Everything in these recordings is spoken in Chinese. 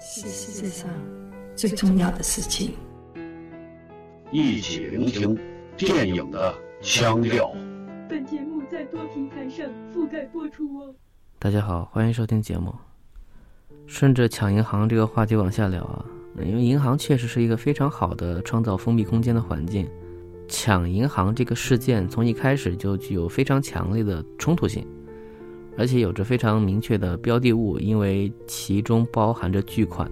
是世界上最重要的事情。一起聆听电影的腔调。本节目在多平台上覆盖播出哦。大家好，欢迎收听节目。顺着抢银行这个话题往下聊啊，因为银行确实是一个非常好的创造封闭空间的环境。抢银行这个事件从一开始就具有非常强烈的冲突性。而且有着非常明确的标的物，因为其中包含着巨款。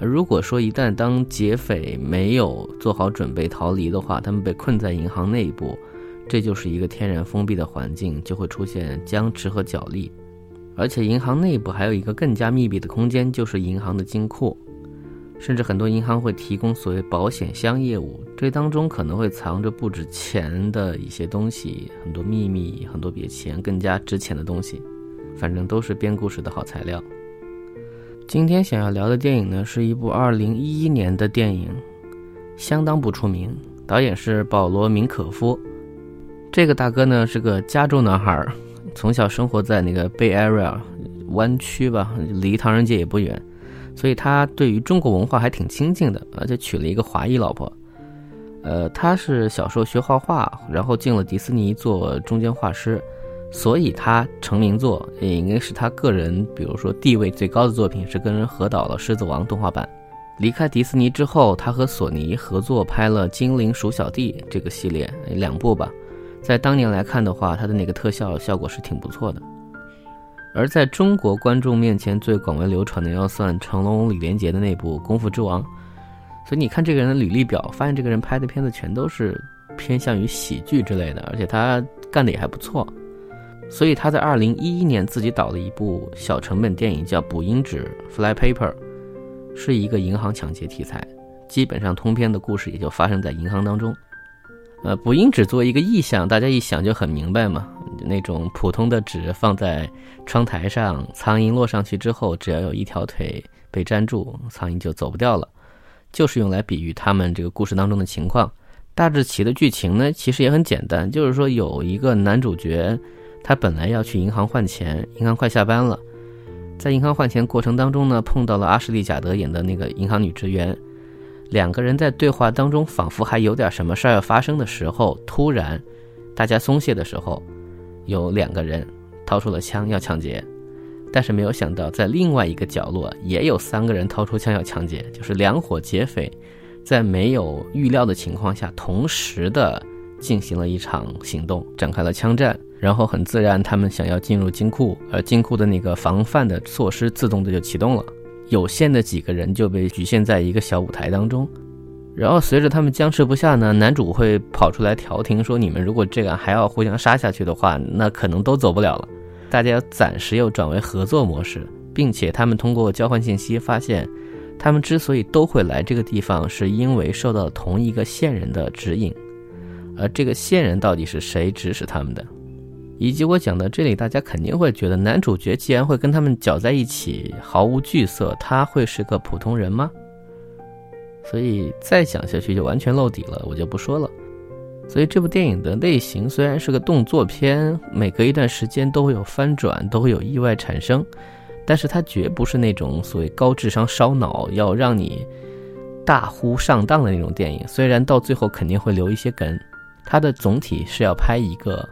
如果说一旦当劫匪没有做好准备逃离的话，他们被困在银行内部，这就是一个天然封闭的环境，就会出现僵持和角力。而且银行内部还有一个更加密闭的空间，就是银行的金库。甚至很多银行会提供所谓保险箱业务，这当中可能会藏着不止钱的一些东西，很多秘密，很多比钱更加值钱的东西，反正都是编故事的好材料。今天想要聊的电影呢，是一部2011年的电影，相当不出名，导演是保罗·明可夫。这个大哥呢是个加州男孩，从小生活在那个 Bay Area 湾区吧，离唐人街也不远。所以他对于中国文化还挺亲近的，而且娶了一个华裔老婆。呃，他是小时候学画画，然后进了迪士尼做中间画师，所以他成名作也应该是他个人，比如说地位最高的作品是跟人合导了《狮子王》动画版。离开迪士尼之后，他和索尼合作拍了《精灵鼠小弟》这个系列两部吧，在当年来看的话，他的那个特效效果是挺不错的。而在中国观众面前最广为流传的，要算成龙、李连杰的那部《功夫之王》。所以你看这个人的履历表，发现这个人拍的片子全都是偏向于喜剧之类的，而且他干的也还不错。所以他在二零一一年自己导了一部小成本电影，叫《捕蝇纸》（Fly Paper），是一个银行抢劫题材，基本上通篇的故事也就发生在银行当中。呃，捕蝇纸作为一个意象，大家一想就很明白嘛。那种普通的纸放在窗台上，苍蝇落上去之后，只要有一条腿被粘住，苍蝇就走不掉了，就是用来比喻他们这个故事当中的情况。大致其的剧情呢，其实也很简单，就是说有一个男主角，他本来要去银行换钱，银行快下班了，在银行换钱过程当中呢，碰到了阿什利·贾德演的那个银行女职员。两个人在对话当中，仿佛还有点什么事儿要发生的时候，突然，大家松懈的时候，有两个人掏出了枪要抢劫，但是没有想到，在另外一个角落也有三个人掏出枪要抢劫，就是两伙劫匪，在没有预料的情况下，同时的进行了一场行动，展开了枪战，然后很自然，他们想要进入金库，而金库的那个防范的措施自动的就启动了。有限的几个人就被局限在一个小舞台当中，然后随着他们僵持不下呢，男主会跑出来调停说：“你们如果这样还要互相杀下去的话，那可能都走不了了。大家暂时又转为合作模式，并且他们通过交换信息发现，他们之所以都会来这个地方，是因为受到同一个线人的指引，而这个线人到底是谁指使他们的？”以及我讲到这里，大家肯定会觉得男主角既然会跟他们搅在一起，毫无惧色，他会是个普通人吗？所以再讲下去就完全露底了，我就不说了。所以这部电影的类型虽然是个动作片，每隔一段时间都会有翻转，都会有意外产生，但是它绝不是那种所谓高智商烧脑要让你大呼上当的那种电影。虽然到最后肯定会留一些梗，它的总体是要拍一个。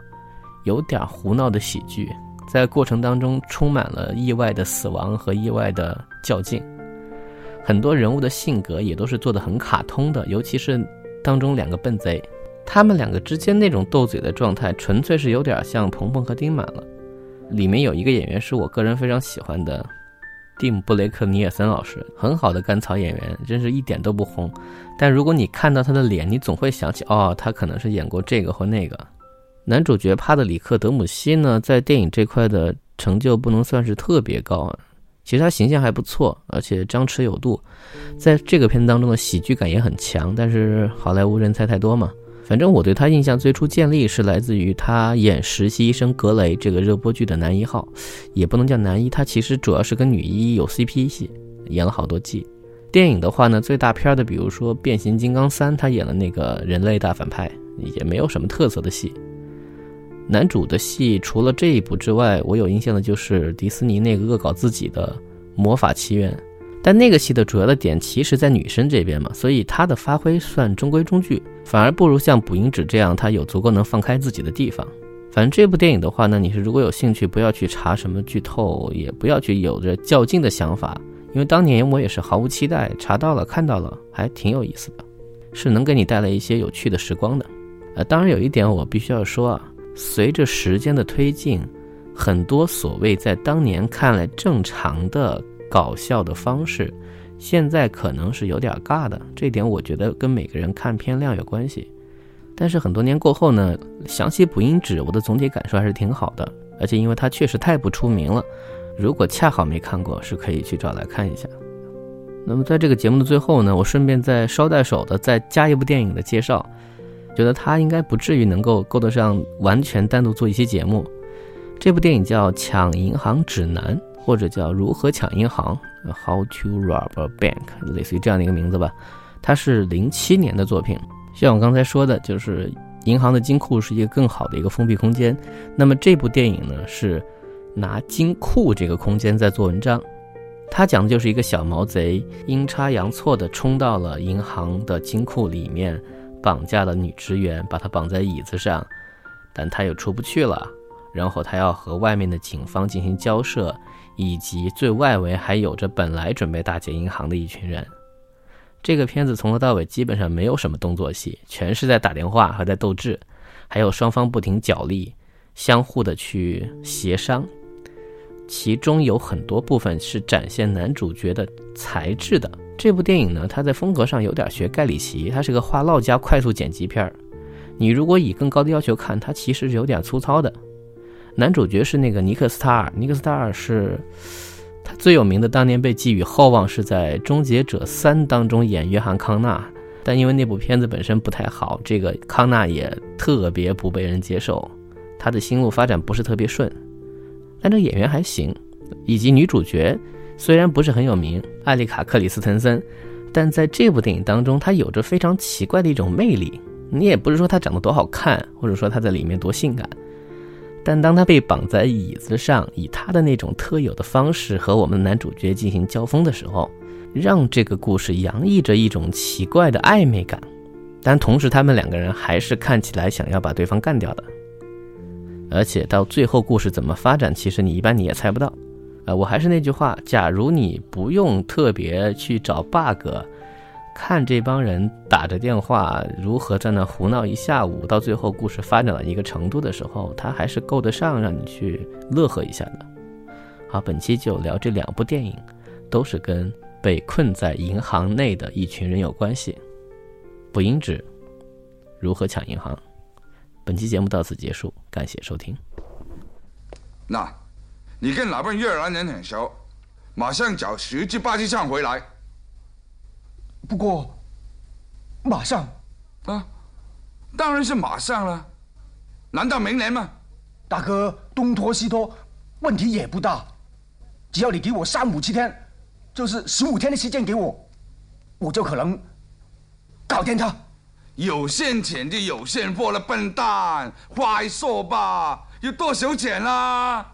有点胡闹的喜剧，在过程当中充满了意外的死亡和意外的较劲，很多人物的性格也都是做的很卡通的，尤其是当中两个笨贼，他们两个之间那种斗嘴的状态，纯粹是有点像鹏鹏和丁满了。里面有一个演员是我个人非常喜欢的，蒂姆·布雷克尼尔森老师，很好的甘草演员，真是一点都不红。但如果你看到他的脸，你总会想起，哦，他可能是演过这个或那个。男主角帕特里克·德姆西呢，在电影这块的成就不能算是特别高啊。其实他形象还不错，而且张弛有度，在这个片子当中的喜剧感也很强。但是好莱坞人才太多嘛，反正我对他印象最初建立是来自于他演《实习医生格雷》这个热播剧的男一号，也不能叫男一，他其实主要是跟女一有 CP 戏，演了好多季。电影的话呢，最大片的比如说《变形金刚三》，他演了那个人类大反派，也没有什么特色的戏。男主的戏除了这一部之外，我有印象的就是迪士尼那个恶搞自己的《魔法奇缘》，但那个戏的主要的点其实在女生这边嘛，所以她的发挥算中规中矩，反而不如像捕蝇纸这样，她有足够能放开自己的地方。反正这部电影的话呢，你是如果有兴趣，不要去查什么剧透，也不要去有着较劲的想法，因为当年我也是毫无期待，查到了看到了，还挺有意思的，是能给你带来一些有趣的时光的。呃，当然有一点我必须要说啊，随着时间的推进，很多所谓在当年看来正常的搞笑的方式，现在可能是有点尬的。这点我觉得跟每个人看片量有关系。但是很多年过后呢，想起《补音纸》，我的总体感受还是挺好的。而且因为它确实太不出名了，如果恰好没看过，是可以去找来看一下。那么在这个节目的最后呢，我顺便再捎带手的再加一部电影的介绍。觉得他应该不至于能够够得上完全单独做一期节目。这部电影叫《抢银行指南》，或者叫《如何抢银行》（How to Rob a Bank），类似于这样的一个名字吧。它是零七年的作品。像我刚才说的，就是银行的金库是一个更好的一个封闭空间。那么这部电影呢，是拿金库这个空间在做文章。它讲的就是一个小毛贼阴差阳错的冲到了银行的金库里面。绑架了女职员，把她绑在椅子上，但她又出不去了。然后他要和外面的警方进行交涉，以及最外围还有着本来准备打劫银行的一群人。这个片子从头到尾基本上没有什么动作戏，全是在打电话和在斗智，还有双方不停角力，相互的去协商。其中有很多部分是展现男主角的才智的。这部电影呢，它在风格上有点学盖里奇，它是个话唠加快速剪辑片儿。你如果以更高的要求看，它其实是有点粗糙的。男主角是那个尼克斯塔尔，尼克斯塔尔是他最有名的，当年被寄予厚望是在《终结者三》当中演约翰康纳，但因为那部片子本身不太好，这个康纳也特别不被人接受，他的心路发展不是特别顺。但这演员还行，以及女主角。虽然不是很有名，艾丽卡·克里斯滕森，但在这部电影当中，她有着非常奇怪的一种魅力。你也不是说她长得多好看，或者说她在里面多性感，但当她被绑在椅子上，以她的那种特有的方式和我们的男主角进行交锋的时候，让这个故事洋溢着一种奇怪的暧昧感。但同时，他们两个人还是看起来想要把对方干掉的。而且到最后，故事怎么发展，其实你一般你也猜不到。呃，我还是那句话，假如你不用特别去找 bug，看这帮人打着电话如何在那胡闹一下午，到最后故事发展到一个程度的时候，它还是够得上让你去乐呵一下的。好，本期就聊这两部电影，都是跟被困在银行内的一群人有关系。捕蝇指，如何抢银行？本期节目到此结束，感谢收听。那。你跟哪边越南人很熟，马上找十只八只枪回来。不过，马上啊，当然是马上了。难道明年吗？大哥，东拖西拖，问题也不大。只要你给我三五七天，就是十五天的时间给我，我就可能搞定他。有现钱就有现货了，笨蛋，快说吧，有多少钱啦？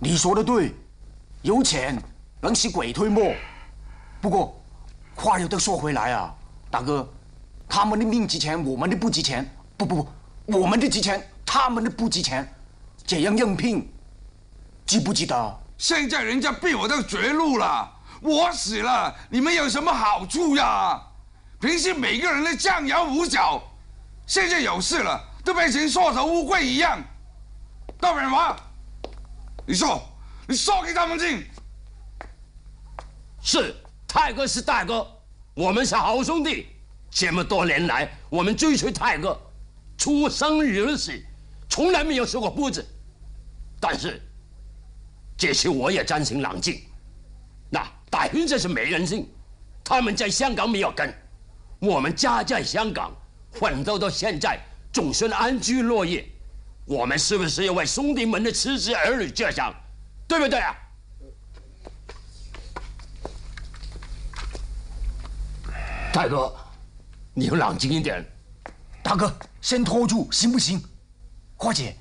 你说的对，有钱能使鬼推磨。不过话又得说回来啊，大哥，他们的命值钱，我们的不值钱。不不不，我们的值钱，他们的不值钱。这样应聘，值不值得？现在人家逼我到绝路了，我死了，你们有什么好处呀？平时每个人都张牙舞爪，现在有事了，都变成缩头乌龟一样。大本华。你说，你说给他们听。是泰哥是大哥，我们是好兄弟。这么多年来，我们追随泰哥，出生入死，从来没有说过不字。但是，这次我也暂行冷静。那大兄这是没人性，他们在香港没有根，我们家在香港奋斗到现在，总算安居乐业。我们是不是要为兄弟们的妻子儿女着想，对不对啊？大哥，你要冷静一点。大哥，先拖住行不行？花姐。